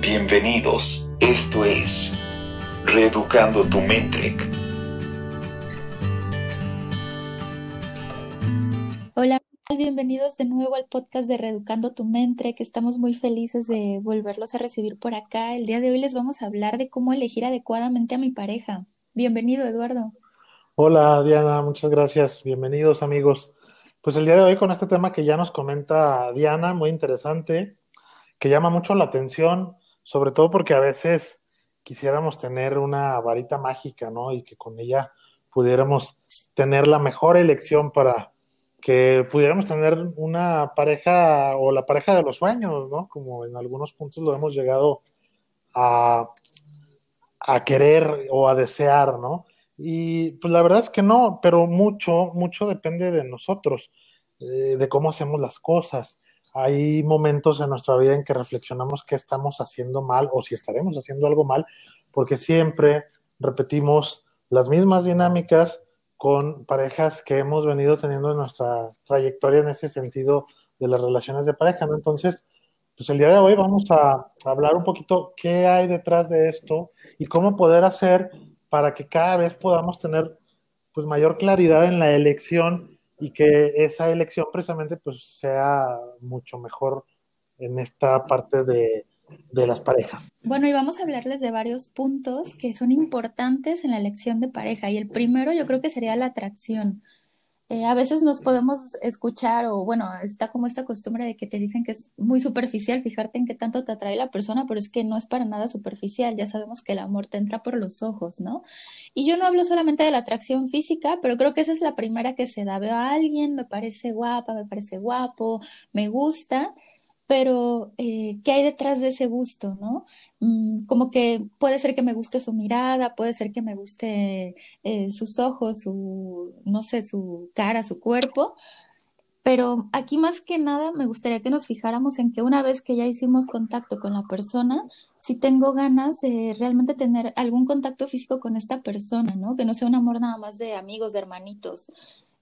Bienvenidos, esto es Reeducando tu mente. Hola, bienvenidos de nuevo al podcast de Reeducando tu mente, que estamos muy felices de volverlos a recibir por acá. El día de hoy les vamos a hablar de cómo elegir adecuadamente a mi pareja. Bienvenido, Eduardo. Hola, Diana, muchas gracias. Bienvenidos, amigos. Pues el día de hoy con este tema que ya nos comenta Diana, muy interesante, que llama mucho la atención, sobre todo porque a veces quisiéramos tener una varita mágica, ¿no? Y que con ella pudiéramos tener la mejor elección para que pudiéramos tener una pareja o la pareja de los sueños, ¿no? Como en algunos puntos lo hemos llegado a, a querer o a desear, ¿no? Y pues la verdad es que no, pero mucho, mucho depende de nosotros, eh, de cómo hacemos las cosas. Hay momentos en nuestra vida en que reflexionamos qué estamos haciendo mal o si estaremos haciendo algo mal, porque siempre repetimos las mismas dinámicas con parejas que hemos venido teniendo en nuestra trayectoria en ese sentido de las relaciones de pareja. Entonces, pues el día de hoy vamos a hablar un poquito qué hay detrás de esto y cómo poder hacer para que cada vez podamos tener pues mayor claridad en la elección y que esa elección precisamente pues sea mucho mejor en esta parte de, de las parejas. Bueno, y vamos a hablarles de varios puntos que son importantes en la elección de pareja. Y el primero yo creo que sería la atracción. Eh, a veces nos podemos escuchar o bueno, está como esta costumbre de que te dicen que es muy superficial fijarte en qué tanto te atrae la persona, pero es que no es para nada superficial, ya sabemos que el amor te entra por los ojos, ¿no? Y yo no hablo solamente de la atracción física, pero creo que esa es la primera que se da. Veo a alguien, me parece guapa, me parece guapo, me gusta, pero eh, ¿qué hay detrás de ese gusto, no? Mm, como que puede ser que me guste su mirada, puede ser que me guste eh, sus ojos, su, no sé, su cara, su cuerpo, pero aquí más que nada me gustaría que nos fijáramos en que una vez que ya hicimos contacto con la persona, si tengo ganas de realmente tener algún contacto físico con esta persona, ¿no? Que no sea un amor nada más de amigos, de hermanitos,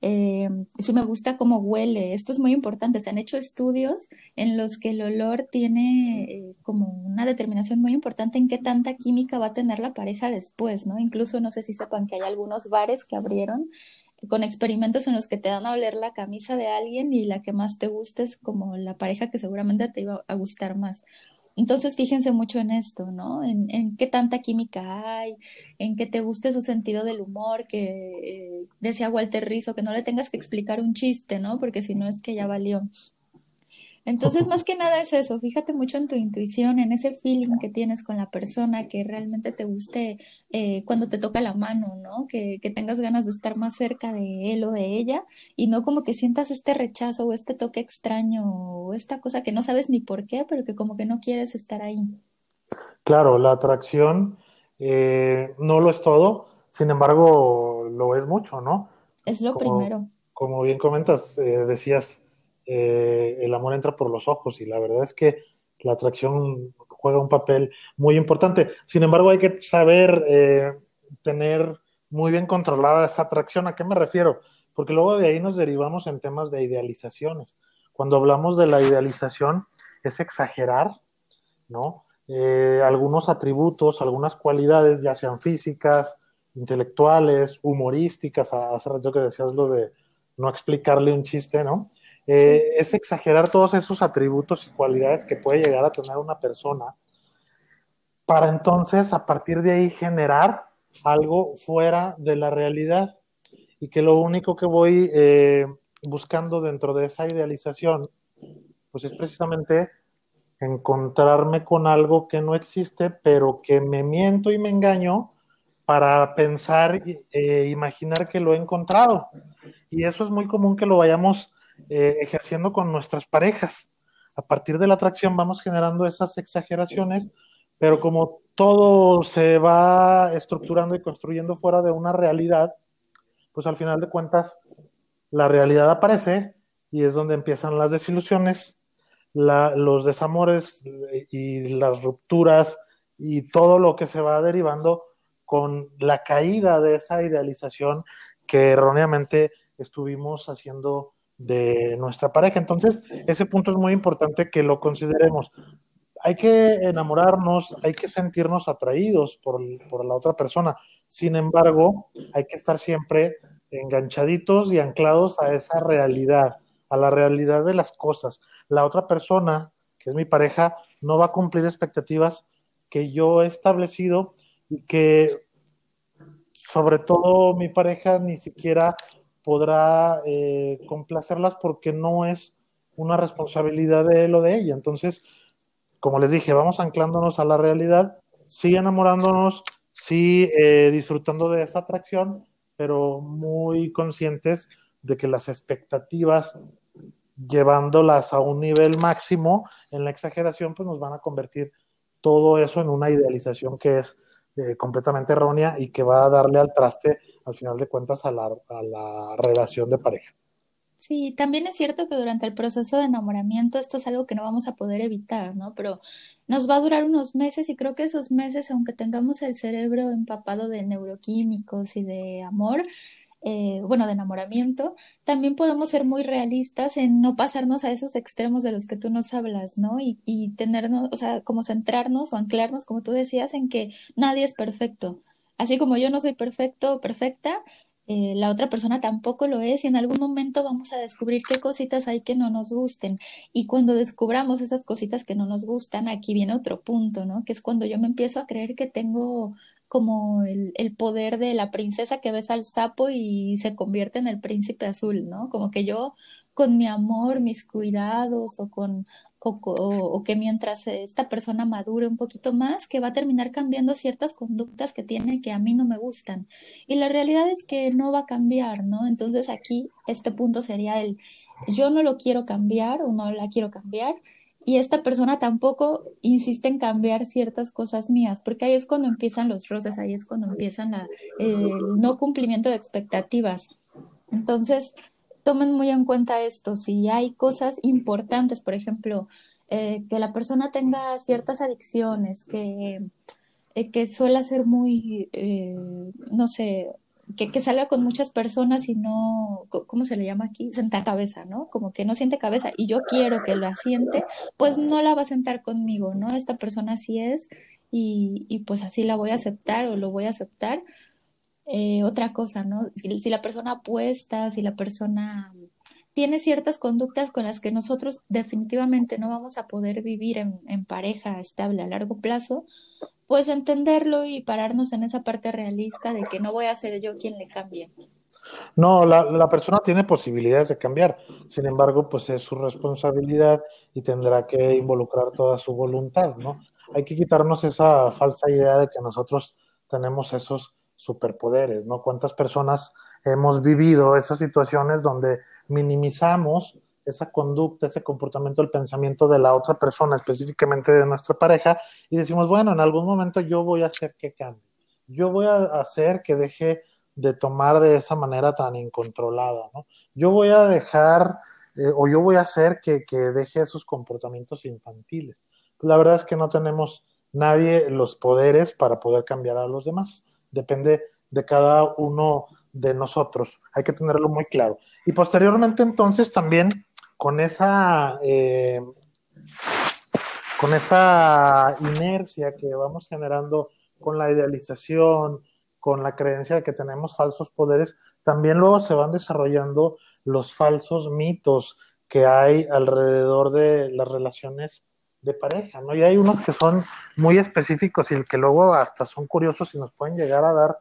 eh, si me gusta cómo huele. Esto es muy importante. Se han hecho estudios en los que el olor tiene eh, como una determinación muy importante en qué tanta química va a tener la pareja después, ¿no? Incluso no sé si sepan que hay algunos bares que abrieron con experimentos en los que te dan a oler la camisa de alguien y la que más te guste es como la pareja que seguramente te iba a gustar más. Entonces, fíjense mucho en esto, ¿no? En, en, qué tanta química hay, en que te guste su sentido del humor, que eh, decía Walter Rizzo, que no le tengas que explicar un chiste, ¿no? Porque si no es que ya valió. Entonces, más que nada es eso, fíjate mucho en tu intuición, en ese feeling que tienes con la persona, que realmente te guste eh, cuando te toca la mano, ¿no? Que, que, tengas ganas de estar más cerca de él o de ella y no como que sientas este rechazo o este toque extraño o esta cosa que no sabes ni por qué, pero que como que no quieres estar ahí. Claro, la atracción eh, no lo es todo, sin embargo, lo es mucho, ¿no? Es lo primero. Como bien comentas, eh, decías eh, el amor entra por los ojos y la verdad es que la atracción juega un papel muy importante. Sin embargo, hay que saber eh, tener muy bien controlada esa atracción. ¿A qué me refiero? Porque luego de ahí nos derivamos en temas de idealizaciones. Cuando hablamos de la idealización, es exagerar, ¿no? Eh, algunos atributos, algunas cualidades, ya sean físicas, intelectuales, humorísticas, hace rato que decías lo de no explicarle un chiste, ¿no? Eh, es exagerar todos esos atributos y cualidades que puede llegar a tener una persona para entonces a partir de ahí generar algo fuera de la realidad. Y que lo único que voy eh, buscando dentro de esa idealización pues es precisamente encontrarme con algo que no existe pero que me miento y me engaño para pensar e imaginar que lo he encontrado. Y eso es muy común que lo vayamos eh, ejerciendo con nuestras parejas. A partir de la atracción vamos generando esas exageraciones, pero como todo se va estructurando y construyendo fuera de una realidad, pues al final de cuentas la realidad aparece y es donde empiezan las desilusiones, los desamores y las rupturas y todo lo que se va derivando con la caída de esa idealización que erróneamente estuvimos haciendo de nuestra pareja. Entonces, ese punto es muy importante que lo consideremos. hay que enamorarnos, hay que sentirnos atraídos por, por, la otra persona. Sin embargo, hay que estar siempre enganchaditos y anclados a esa realidad, a la realidad de las cosas. La otra persona, que es mi pareja, no va a cumplir expectativas que yo he establecido y que sobre todo mi pareja ni siquiera podrá eh, complacerlas porque no es una responsabilidad de él o de ella. Entonces, como les dije, vamos anclándonos a la realidad, sí enamorándonos, sí eh, disfrutando de esa atracción, pero muy conscientes de que las expectativas, llevándolas a un nivel máximo en la exageración, pues nos van a convertir todo eso en una idealización que es eh, completamente errónea y que va a darle al traste, al final de cuentas, a la, a la relación de pareja. Sí, también es cierto que durante el proceso de enamoramiento esto es algo que no vamos a poder evitar, ¿no? Pero nos va a durar unos meses y creo que esos meses, aunque tengamos el cerebro empapado de neuroquímicos y de amor, eh, bueno, de enamoramiento, también podemos ser muy realistas en no pasarnos a esos extremos de los que tú nos hablas, ¿no? Y, y tenernos, o sea, como centrarnos o anclarnos, como tú decías, en que nadie es perfecto. Así como yo no soy perfecto o perfecta, eh, la otra persona tampoco lo es y en algún momento vamos a descubrir qué cositas hay que no nos gusten. Y cuando descubramos esas cositas que no nos gustan, aquí viene otro punto, ¿no? Que es cuando yo me empiezo a creer que tengo como el, el poder de la princesa que besa al sapo y se convierte en el príncipe azul, ¿no? Como que yo con mi amor, mis cuidados o con o, que mientras esta persona madure un poquito más, que va a terminar cambiando ciertas conductas que tiene que a mí no me gustan. Y la realidad es que no va a cambiar, ¿no? Entonces aquí este punto sería el, yo no lo quiero cambiar o no la quiero cambiar. Y esta persona tampoco insiste en cambiar ciertas cosas mías, porque ahí es cuando empiezan los roces, ahí es cuando empiezan la, el no cumplimiento de expectativas. Entonces, tomen muy en cuenta esto. Si hay cosas importantes, por ejemplo, eh, que la persona tenga ciertas adicciones, que, eh, que suele ser muy, eh, no sé, que, que, salga con muchas personas y no, ¿cómo se le llama aquí? Sentar cabeza, ¿no? Como que no siente cabeza y yo quiero que la siente, pues no la va a sentar conmigo, ¿no? Esta persona así es y, y pues así la voy a aceptar o lo voy a aceptar eh, otra cosa, ¿no? Si, la persona apuesta, si la persona tiene ciertas conductas con las que nosotros definitivamente no vamos a poder vivir en, en, pareja estable a largo plazo, pues entenderlo y pararnos en esa parte realista de que no voy a ser yo quien le cambie. No, la, la, persona tiene posibilidades de cambiar, sin embargo, pues es su responsabilidad y tendrá que involucrar toda su voluntad, ¿no? Hay que quitarnos esa falsa idea de que nosotros tenemos esos superpoderes, ¿no? ¿Cuántas personas hemos vivido esas situaciones donde minimizamos esa conducta, ese comportamiento, el pensamiento de la otra persona, específicamente de nuestra pareja, y decimos, bueno, en algún momento yo voy a hacer que cambie, yo voy a hacer que deje de tomar de esa manera tan incontrolada, ¿no? Yo voy a dejar eh, o yo voy a hacer que, que deje esos comportamientos infantiles. La verdad es que no tenemos nadie los poderes para poder cambiar a los demás depende de cada uno de nosotros. Hay que tenerlo muy claro. Y posteriormente entonces también con esa, eh, con esa inercia que vamos generando con la idealización, con la creencia de que tenemos falsos poderes, también luego se van desarrollando los falsos mitos que hay alrededor de las relaciones de pareja, ¿no? Y hay unos que son muy específicos y que luego hasta son curiosos y nos pueden llegar a dar,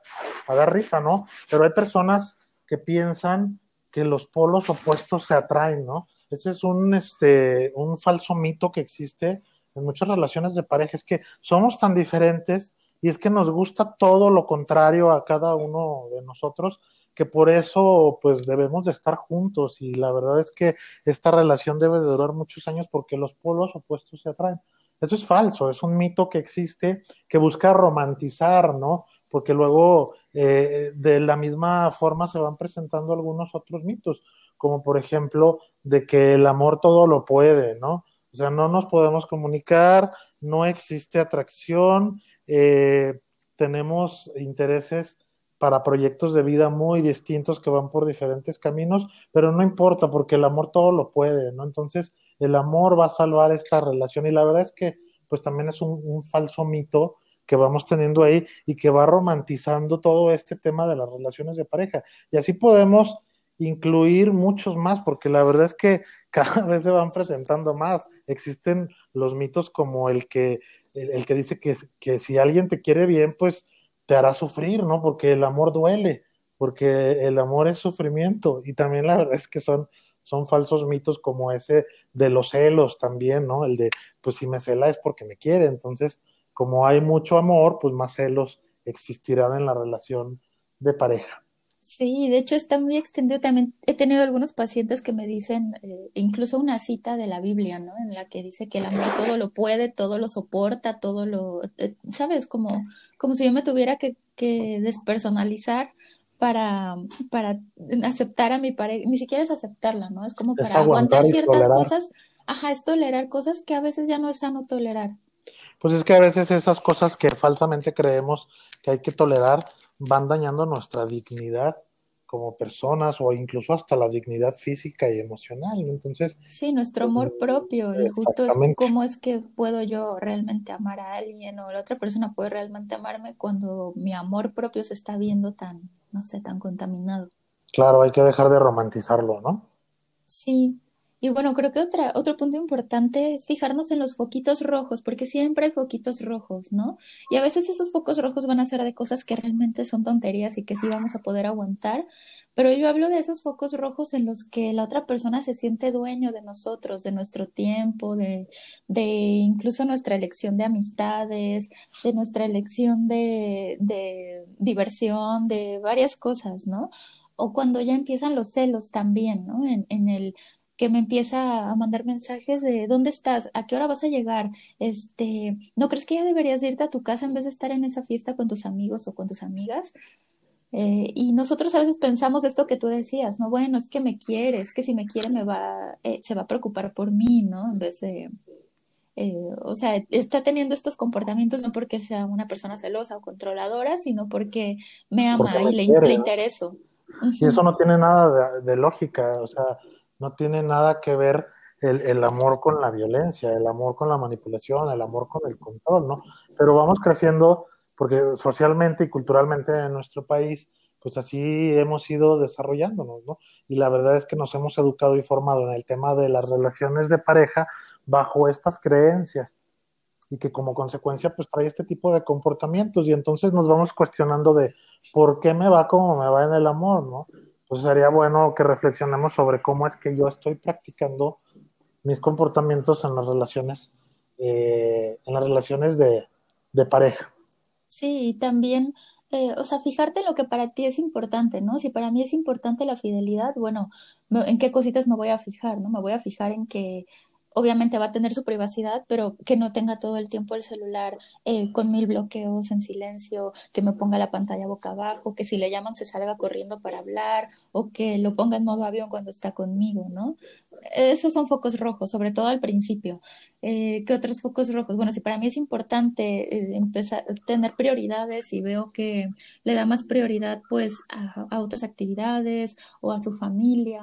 a dar risa, ¿no? Pero hay personas que piensan que los polos opuestos se atraen, ¿no? Ese es un, este, un falso mito que existe en muchas relaciones de pareja, es que somos tan diferentes y es que nos gusta todo lo contrario a cada uno de nosotros que por eso pues debemos de estar juntos y la verdad es que esta relación debe de durar muchos años porque los polos opuestos se atraen. Eso es falso, es un mito que existe que busca romantizar, ¿no? Porque luego eh, de la misma forma se van presentando algunos otros mitos, como por ejemplo de que el amor todo lo puede, ¿no? O sea, no nos podemos comunicar, no existe atracción, eh, tenemos intereses para proyectos de vida muy distintos que van por diferentes caminos, pero no importa porque el amor todo lo puede, ¿no? Entonces, el amor va a salvar esta relación y la verdad es que pues también es un, un falso mito que vamos teniendo ahí y que va romantizando todo este tema de las relaciones de pareja. Y así podemos incluir muchos más, porque la verdad es que cada vez se van presentando más. Existen los mitos como el que, el, que dice que, que, si alguien te quiere bien, pues te hará sufrir, ¿no? Porque el amor duele, porque el amor es sufrimiento. Y también la verdad es que son, son falsos mitos como ese de los celos también, ¿no? El de, pues si me cela es porque me quiere. Entonces, como hay mucho amor, pues más celos existirán en la relación de pareja. Sí, de hecho está muy extendido. También he tenido algunos pacientes que me dicen, eh, incluso una cita de la Biblia, ¿no? En la que dice que el amor todo lo puede, todo lo soporta, todo lo, eh, ¿sabes? Como, como si yo me tuviera que, que despersonalizar para, para aceptar a mi pareja, ni siquiera es aceptarla, ¿no? Es como para Es aguantar ciertas cosas, ajá, es tolerar cosas que a veces ya no es sano tolerar. Pues es que a veces esas cosas que falsamente creemos que hay que tolerar van dañando nuestra dignidad como personas o incluso hasta la dignidad física y emocional. Entonces, Sí, nuestro amor propio y justo es cómo es que puedo yo realmente amar a alguien o la otra persona puede realmente amarme cuando mi amor propio se está viendo tan, no sé, tan contaminado. Claro, hay que dejar de romantizarlo, ¿no? Sí, y bueno, creo que otra, otro punto importante es fijarnos en los foquitos rojos, porque siempre hay foquitos rojos, ¿no? Y a veces esos focos rojos van a ser de cosas que realmente son tonterías y que sí vamos a poder aguantar, pero yo hablo de esos focos rojos en los que la otra persona se siente dueño de nosotros, de nuestro tiempo, de, de incluso nuestra elección de amistades, de nuestra elección de, de diversión, de varias cosas, ¿no? O cuando ya empiezan los celos también, ¿no? En, en el que me empieza a mandar mensajes de ¿dónde estás? ¿A qué hora vas a llegar? Este, ¿no crees que ya deberías irte a tu casa en vez de estar en esa fiesta con tus amigos o con tus amigas? Eh, y nosotros a veces pensamos esto que tú decías, ¿no? Bueno, es que me quiere, es que si me quiere me va, eh, se va a preocupar por mí, ¿no? En vez de, eh, o sea, está teniendo estos comportamientos no porque sea una persona celosa o controladora, sino porque me ama y me le, quiere, le intereso. Y eso no tiene nada de, de lógica, o sea, no tiene nada que ver el, amor con la violencia, el amor con la manipulación, el amor con el control, ¿no? Pero vamos creciendo porque socialmente y culturalmente en nuestro país, pues así hemos ido desarrollándonos, ¿no? Y la verdad es que nos hemos educado y formado en el tema de las relaciones de pareja bajo estas creencias y que como consecuencia pues trae este tipo de comportamientos y entonces nos vamos cuestionando de por qué me va como me va en el amor, ¿no? Pues sería bueno que reflexionemos sobre cómo es que yo estoy practicando mis comportamientos en las relaciones, eh, en las relaciones de, pareja. Sí, y también, eh, o sea, fijarte en lo que para ti es importante, ¿no? Si para mí es importante la fidelidad, bueno, ¿en qué cositas me voy a fijar, ¿no? Me voy a fijar en que obviamente va a tener su privacidad, pero que no tenga todo el tiempo el celular eh, con mil bloqueos en silencio, que me ponga la pantalla boca abajo, que si le llaman se salga corriendo para hablar o que lo ponga en modo avión cuando está conmigo, ¿no? Esos son focos rojos, sobre todo al principio. Eh, ¿qué otros focos rojos? Bueno, si para mí es importante eh, empezar tener prioridades y veo que le da más prioridad pues a otras actividades o a su familia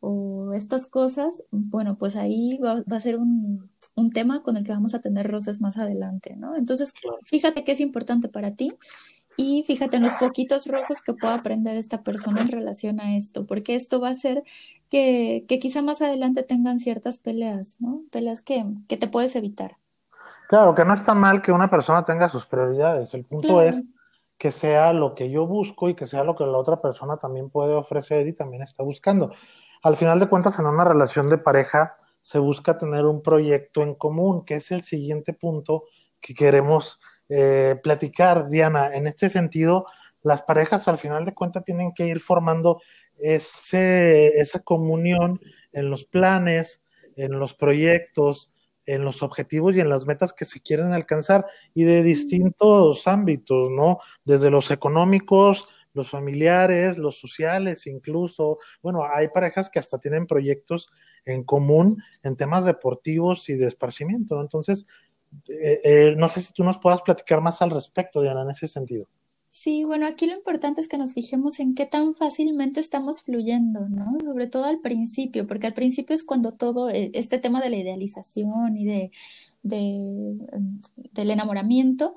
o estas cosas, bueno, pues ahí va, va a ser un, un tema con el que vamos a tener roces más adelante, ¿no? Entonces, fíjate qué es importante para ti y fíjate en los foquitos rojos que pueda aprender esta persona en relación a esto, porque esto va a hacer que, que quizá más adelante tengan ciertas peleas, ¿no? Peleas que, que te puedes evitar. Claro, que no está mal que una persona tenga sus prioridades. El punto Claro, es que sea lo que yo busco y que sea lo que la otra persona también puede ofrecer y también está buscando. Al final de cuentas, en una relación de pareja se busca tener un proyecto en común, que es el siguiente punto que queremos eh, platicar, Diana. En este sentido, las parejas al final de cuentas tienen que ir formando ese, esa comunión en los planes, en los proyectos, en los objetivos y en las metas que se quieren alcanzar y de distintos ámbitos, ¿no? Desde los económicos, los familiares, los sociales, incluso, bueno, hay parejas que hasta tienen proyectos en común en temas deportivos y de esparcimiento. Entonces, eh, eh, no sé si tú nos puedas platicar más al respecto, Diana, en ese sentido. Sí, bueno, aquí lo importante es que nos fijemos en qué tan fácilmente estamos fluyendo, ¿no? Sobre todo al principio, porque al principio es cuando todo eh, este tema de la idealización y de, de, del enamoramiento,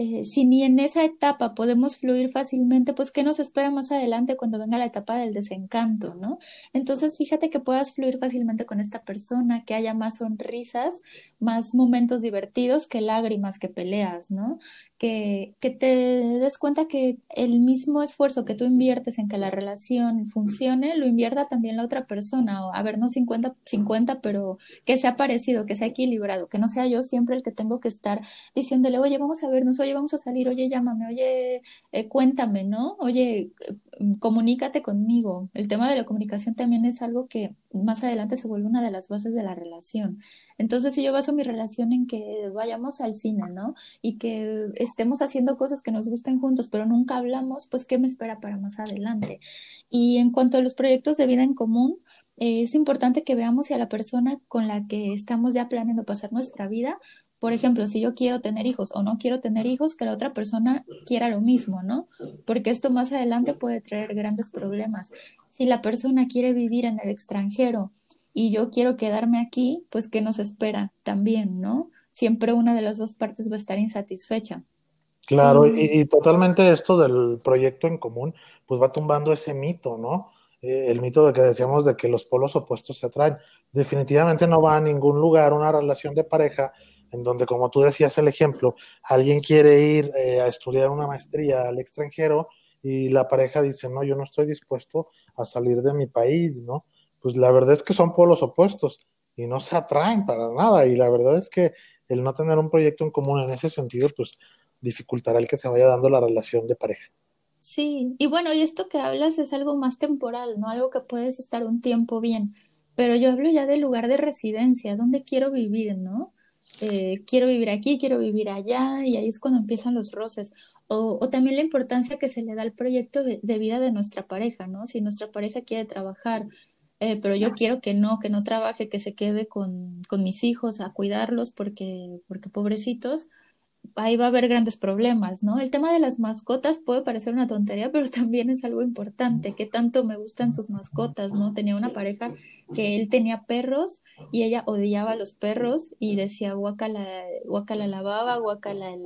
eh, si ni en esa etapa podemos fluir fácilmente, pues ¿qué nos espera más adelante cuando venga la etapa del desencanto, ¿no? Entonces, fíjate que puedas fluir fácilmente con esta persona, que haya más sonrisas, más momentos divertidos que lágrimas, que peleas, ¿no? Que, que te des cuenta que el mismo esfuerzo que tú inviertes en que la relación funcione, lo invierta también la otra persona, o a ver, no 50-50, pero que sea parecido, que sea equilibrado, que no sea yo siempre el que tengo que estar diciéndole, oye, vamos a vernos, oye, vamos a salir, oye, llámame, oye, eh, cuéntame, ¿no? Oye, eh, comunícate conmigo. El tema de la comunicación también es algo que más adelante se vuelve una de las bases de la relación. Entonces, si yo baso mi relación en que vayamos al cine, ¿no? Y que estemos haciendo cosas que nos gusten juntos, pero nunca hablamos, pues, ¿qué me espera para más adelante? Y en cuanto a los proyectos de vida en común, eh, es importante que veamos si a la persona con la que estamos ya planeando pasar nuestra vida por ejemplo, si yo quiero tener hijos o no quiero tener hijos, que la otra persona quiera lo mismo, ¿no? Porque esto más adelante puede traer grandes problemas. Si la persona quiere vivir en el extranjero y yo quiero quedarme aquí, pues ¿qué nos espera también, ¿no? Siempre una de las dos partes va a estar insatisfecha. Claro, y, totalmente esto del proyecto en común, pues va tumbando ese mito, ¿no? Eh, el mito de que decíamos de que los polos opuestos se atraen. Definitivamente no va a ningún lugar una relación de pareja en donde, como tú decías el ejemplo, alguien quiere ir eh, a estudiar una maestría al extranjero y la pareja dice, no, yo no estoy dispuesto a salir de mi país, ¿no? Pues la verdad es que son polos opuestos y no se atraen para nada y la verdad es que el no tener un proyecto en común en ese sentido, pues dificultará el que se vaya dando la relación de pareja. Sí, y bueno, y esto que hablas es algo más temporal, ¿no? Algo que puedes estar un tiempo bien, pero yo hablo ya del lugar de residencia, donde quiero vivir, ¿no? Eh, quiero vivir aquí, quiero vivir allá, y ahí es cuando empiezan los roces. O, o también la importancia que se le da al proyecto de, vida de nuestra pareja, ¿no? Si nuestra pareja quiere trabajar, eh, pero yo quiero que no, que no trabaje, que se quede con, con mis hijos a cuidarlos porque, porque pobrecitos, ahí va a haber grandes problemas, ¿no? El tema de las mascotas puede parecer una tontería, pero también es algo importante, que tanto me gustan sus mascotas, ¿no? Tenía una pareja que él tenía perros y ella odiaba a los perros y decía guacala, guacala la baba, guacala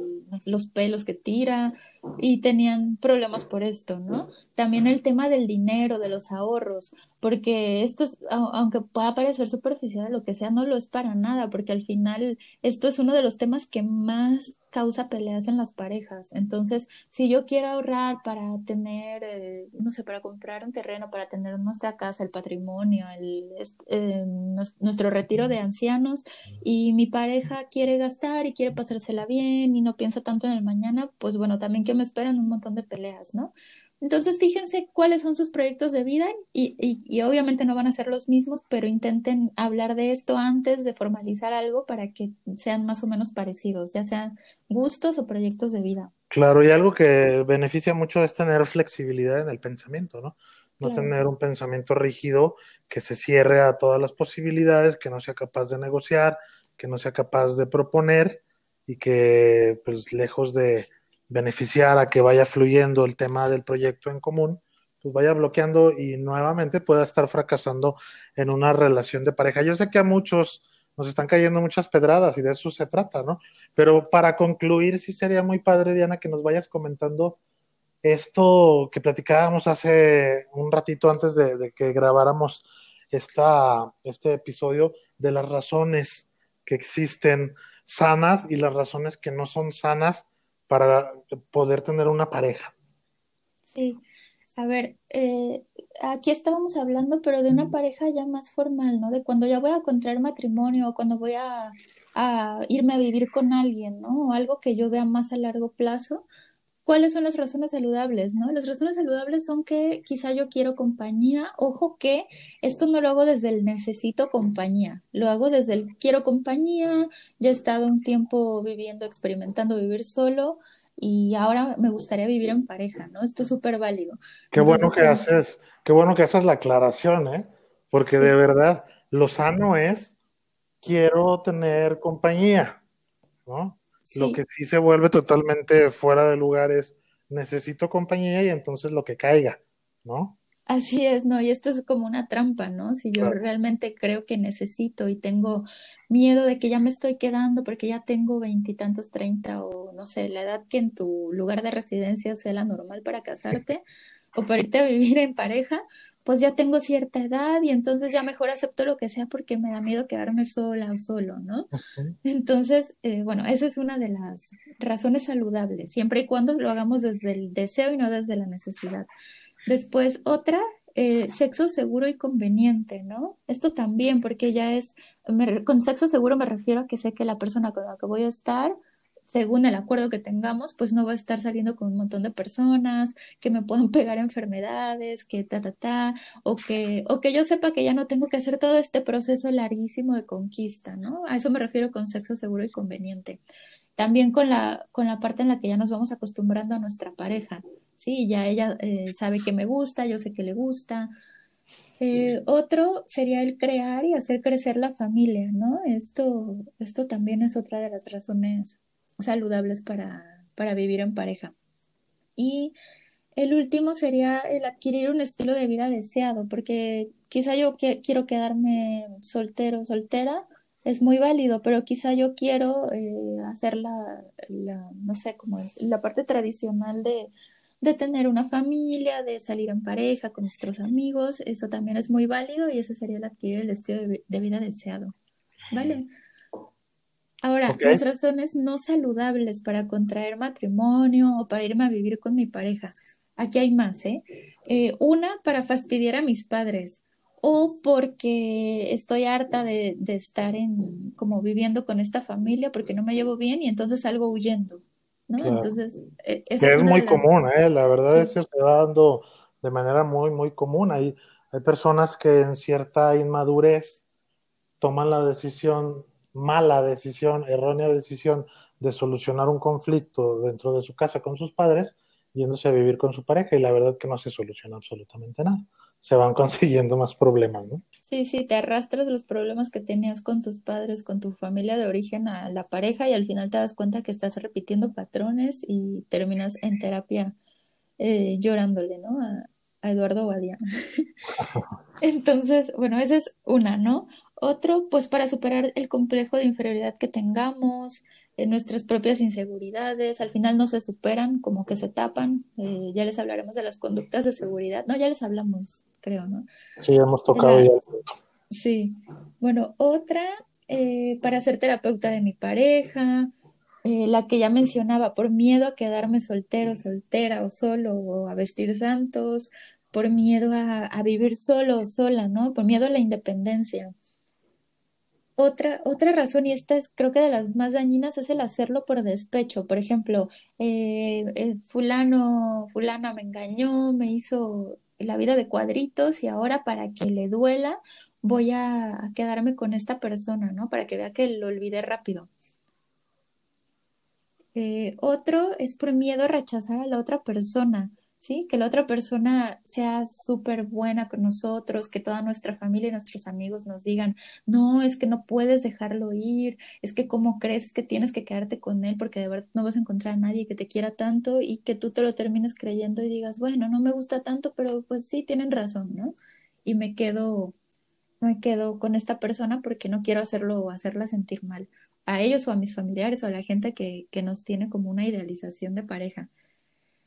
los pelos que tira y tenían problemas por esto, ¿no? También el tema del dinero, de los ahorros, porque esto, es, aunque pueda parecer superficial, lo que sea, no lo es para nada, porque al final esto es uno de los temas que más causa peleas en las parejas. Entonces, si yo quiero ahorrar para tener, eh, no sé, para comprar un terreno, para tener nuestra casa, el patrimonio, el, eh, nuestro retiro de ancianos, y mi pareja quiere gastar y quiere pasársela bien y no piensa tanto en el mañana, pues bueno, también que me esperan un montón de peleas, ¿no? Entonces, fíjense cuáles son sus proyectos de vida y, y, obviamente no van a ser los mismos, pero intenten hablar de esto antes de formalizar algo para que sean más o menos parecidos, ya sean gustos o proyectos de vida. Claro, y algo que beneficia mucho es tener flexibilidad en el pensamiento, ¿no? No tener un pensamiento rígido que se cierre a todas las posibilidades, que no sea capaz de negociar, que no sea capaz de proponer y que, pues, lejos de beneficiar a que vaya fluyendo el tema del proyecto en común, pues vaya bloqueando y nuevamente pueda estar fracasando en una relación de pareja. Yo sé que a muchos nos están cayendo muchas pedradas y de eso se trata, ¿no? Pero para concluir, sí sería muy padre, Diana, que nos vayas comentando esto que platicábamos hace un ratito antes de, que grabáramos esta, este episodio de las razones que existen sanas y las razones que no son sanas para poder tener una pareja. Sí, a ver, eh, aquí estábamos hablando, pero de una pareja ya más formal, ¿no? De cuando ya voy a contraer matrimonio o cuando voy a, a irme a vivir con alguien, ¿no? O algo que yo vea más a largo plazo. ¿Cuáles son las razones saludables, no? Las razones saludables son que quizá yo quiero compañía. Ojo que esto no lo hago desde el necesito compañía, lo hago desde el quiero compañía, ya he estado un tiempo viviendo, experimentando vivir solo y ahora me gustaría vivir en pareja, ¿no? Esto es súper válido. Qué bueno que haces, qué bueno que haces la aclaración, ¿eh? Porque de verdad, lo sano es quiero tener compañía, ¿no? Lo que sí se vuelve totalmente fuera de lugar es necesito compañía y entonces lo que caiga, ¿no? Así es, ¿no? Y esto es como una trampa, ¿no? Si yo Claro. realmente creo que necesito y tengo miedo de que ya me estoy quedando porque ya tengo veintitantos, treinta o no sé, la edad que en tu lugar de residencia sea la normal para casarte o para irte a vivir en pareja, pues ya tengo cierta edad y entonces ya mejor acepto lo que sea porque me da miedo quedarme sola o solo, ¿no? Entonces, eh, bueno, esa es una de las razones saludables, siempre y cuando lo hagamos desde el deseo y no desde la necesidad. Después, otra, eh, sexo seguro y conveniente, ¿no? Esto también, porque ya es, me con sexo seguro me refiero a que sé que la persona con la que voy a estar, según el acuerdo que tengamos, pues no va a estar saliendo con un montón de personas, que me puedan pegar enfermedades, que ta, ta, ta, o que, o que yo sepa que ya no tengo que hacer todo este proceso larguísimo de conquista, ¿no? A eso me refiero con sexo seguro y conveniente. También con la, con la parte en la que ya nos vamos acostumbrando a nuestra pareja. Sí, ya ella eh, sabe que me gusta, yo sé que le gusta. Eh, otro sería el crear y hacer crecer la familia, ¿no? Esto, esto también es otra de las razones saludables para, para vivir en pareja. Y el último sería el adquirir un estilo de vida deseado, porque quizá yo que- quiero quedarme soltero, soltera, es muy válido, pero quizá yo quiero eh, hacer la, no sé, como la parte tradicional de, de tener una familia, de salir en pareja con nuestros amigos, eso también es muy válido y ese sería el adquirir el estilo de vida deseado. ¿Vale? Ahora, las razones no saludables para contraer matrimonio o para irme a vivir con mi pareja. Aquí hay más, ¿eh? Eh, una, para fastidiar a mis padres o porque estoy harta de, de estar en, como viviendo con esta familia porque no me llevo bien y entonces salgo huyendo, ¿no? Claro. Entonces, eh, Que es muy las... común, ¿eh? La verdad Sí. es que se va dando de manera muy, muy común. Hay, hay personas que en cierta inmadurez toman la decisión, mala decisión, errónea decisión de solucionar un conflicto dentro de su casa con sus padres, yéndose a vivir con su pareja y la verdad que no se soluciona absolutamente nada. Se van consiguiendo más problemas, ¿no? Sí, sí, te arrastras los problemas que tenías con tus padres, con tu familia de origen a la pareja y al final te das cuenta que estás repitiendo patrones y terminas en terapia eh, llorándole, ¿no? A, a Eduardo Badía. Entonces, bueno, esa es una, ¿no? Otro, pues para superar el complejo de inferioridad que tengamos, eh, nuestras propias inseguridades, al final no se superan, como que se tapan. eh, ya les hablaremos de las conductas de seguridad. No, ya les hablamos, creo, ¿no? Sí, hemos tocado La- ya. Sí. Bueno, otra, eh, para ser terapeuta de mi pareja, eh, la que ya mencionaba, por miedo a quedarme soltero, soltera o solo, o a vestir santos, por miedo a, a vivir solo o sola, ¿no? Por miedo a la independencia. Otra, otra razón, y esta es creo que de las más dañinas, es el hacerlo por despecho. Por ejemplo, eh, eh, fulano, fulana me engañó, me hizo la vida de cuadritos y ahora para que le duela voy a, quedarme con esta persona, ¿no? Para que vea que lo olvidé rápido. Eh, otro es por miedo a rechazar a la otra persona, ¿sí? Que la otra persona sea súper buena con nosotros, que toda nuestra familia y nuestros amigos nos digan, no, es que no puedes dejarlo ir, es que cómo crees que tienes que quedarte con él porque de verdad no vas a encontrar a nadie que te quiera tanto y que tú te lo termines creyendo y digas, bueno, no me gusta tanto, pero pues sí, tienen razón, ¿no? Y me quedo, me quedo con esta persona porque no quiero hacerlo o hacerla sentir mal a ellos o a mis familiares o a la gente que, que nos tiene como una idealización de pareja.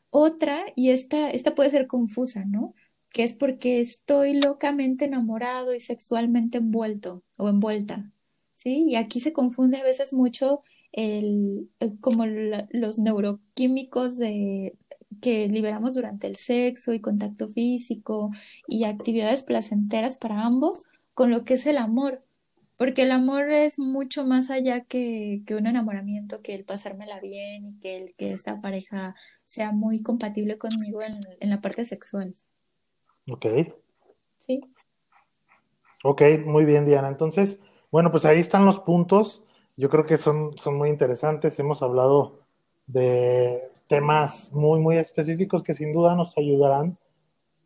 Otra, y esta, esta puede ser confusa, ¿no? Que es porque estoy locamente enamorado y sexualmente envuelto o envuelta, ¿sí? Y aquí se confunde a veces mucho el, el- como los neuroquímicos de, que liberamos durante el sexo y contacto físico y actividades placenteras para ambos con lo que es el amor. Porque el amor es mucho más allá que, que un enamoramiento, que el pasármela bien y que el que esta pareja sea muy compatible conmigo en, en la parte sexual. Ok. ¿Sí? Ok, muy bien, Diana. Entonces, bueno, pues ahí están los puntos. Yo creo que son, son muy interesantes. Hemos hablado de temas muy, muy específicos que sin duda nos ayudarán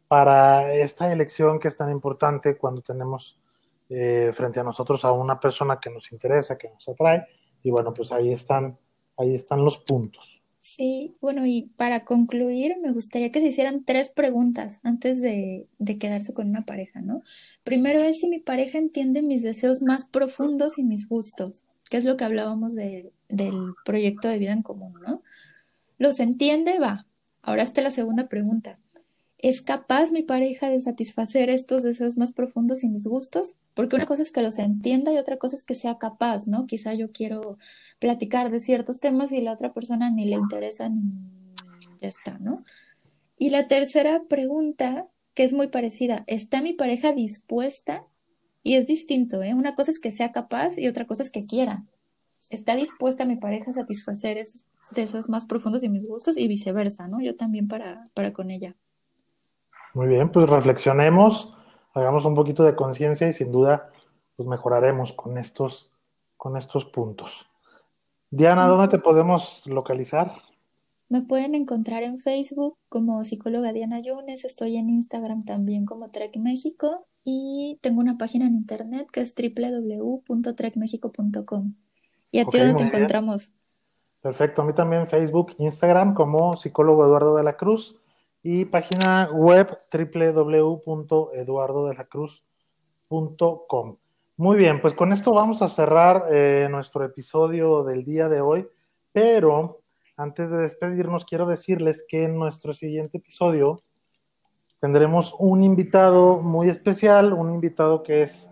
para esta elección que es tan importante cuando tenemos eh, frente a nosotros a una persona que nos interesa, que nos atrae. Y bueno, pues ahí están, ahí están los puntos. Sí, bueno, y para concluir, me gustaría que se hicieran tres preguntas antes de, de quedarse con una pareja, ¿no? Primero es si mi pareja entiende mis deseos más profundos y mis gustos, que es lo que hablábamos de- del proyecto de vida en común, ¿no? ¿Los entiende? Va. Ahora está la segunda pregunta. ¿Es capaz mi pareja de satisfacer estos deseos más profundos y mis gustos? Porque una cosa es que los entienda y otra cosa es que sea capaz, ¿no? Quizá yo quiero platicar de ciertos temas y la otra persona ni le interesa ni ya está, ¿no? Y la tercera pregunta, que es muy parecida, ¿está mi pareja dispuesta? Y es distinto, ¿eh? Una cosa es que sea capaz y otra cosa es que quiera. ¿Está dispuesta mi pareja a satisfacer esos deseos más profundos de mis gustos y viceversa, ¿no? Yo también para, para con ella. Muy bien, pues reflexionemos, hagamos un poquito de conciencia y sin duda pues mejoraremos con estos, con estos puntos. Diana, ¿dónde te podemos localizar? Me pueden encontrar en Facebook como psicóloga Diana Yunes, estoy en Instagram también como Trek México y tengo una página en internet que es www.trekmexico.com. ¿Y a ti Ok, dónde te bien. encontramos? Perfecto, a mí también Facebook, Instagram como psicólogo Eduardo de la Cruz y página web www.eduardodelacruz.com. Muy bien, pues con esto vamos a cerrar eh, nuestro episodio del día de hoy, pero antes de despedirnos quiero decirles que en nuestro siguiente episodio tendremos un invitado muy especial, un invitado que es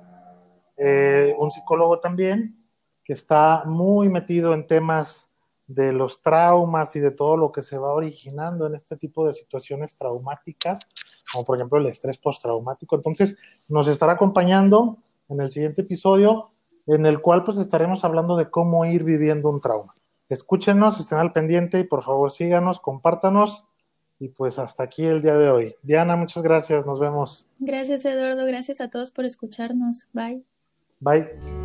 eh, un psicólogo también, que está muy metido en temas de los traumas y de todo lo que se va originando en este tipo de situaciones traumáticas, como por ejemplo el estrés postraumático. Entonces, nos estará acompañando en el siguiente episodio, en el cual pues estaremos hablando de cómo ir viviendo un trauma. Escúchenos, estén al pendiente y por favor síganos, compártanos y pues hasta aquí el día de hoy. Diana, muchas gracias, nos vemos. Gracias, Eduardo. Gracias a todos por escucharnos. Bye. Bye.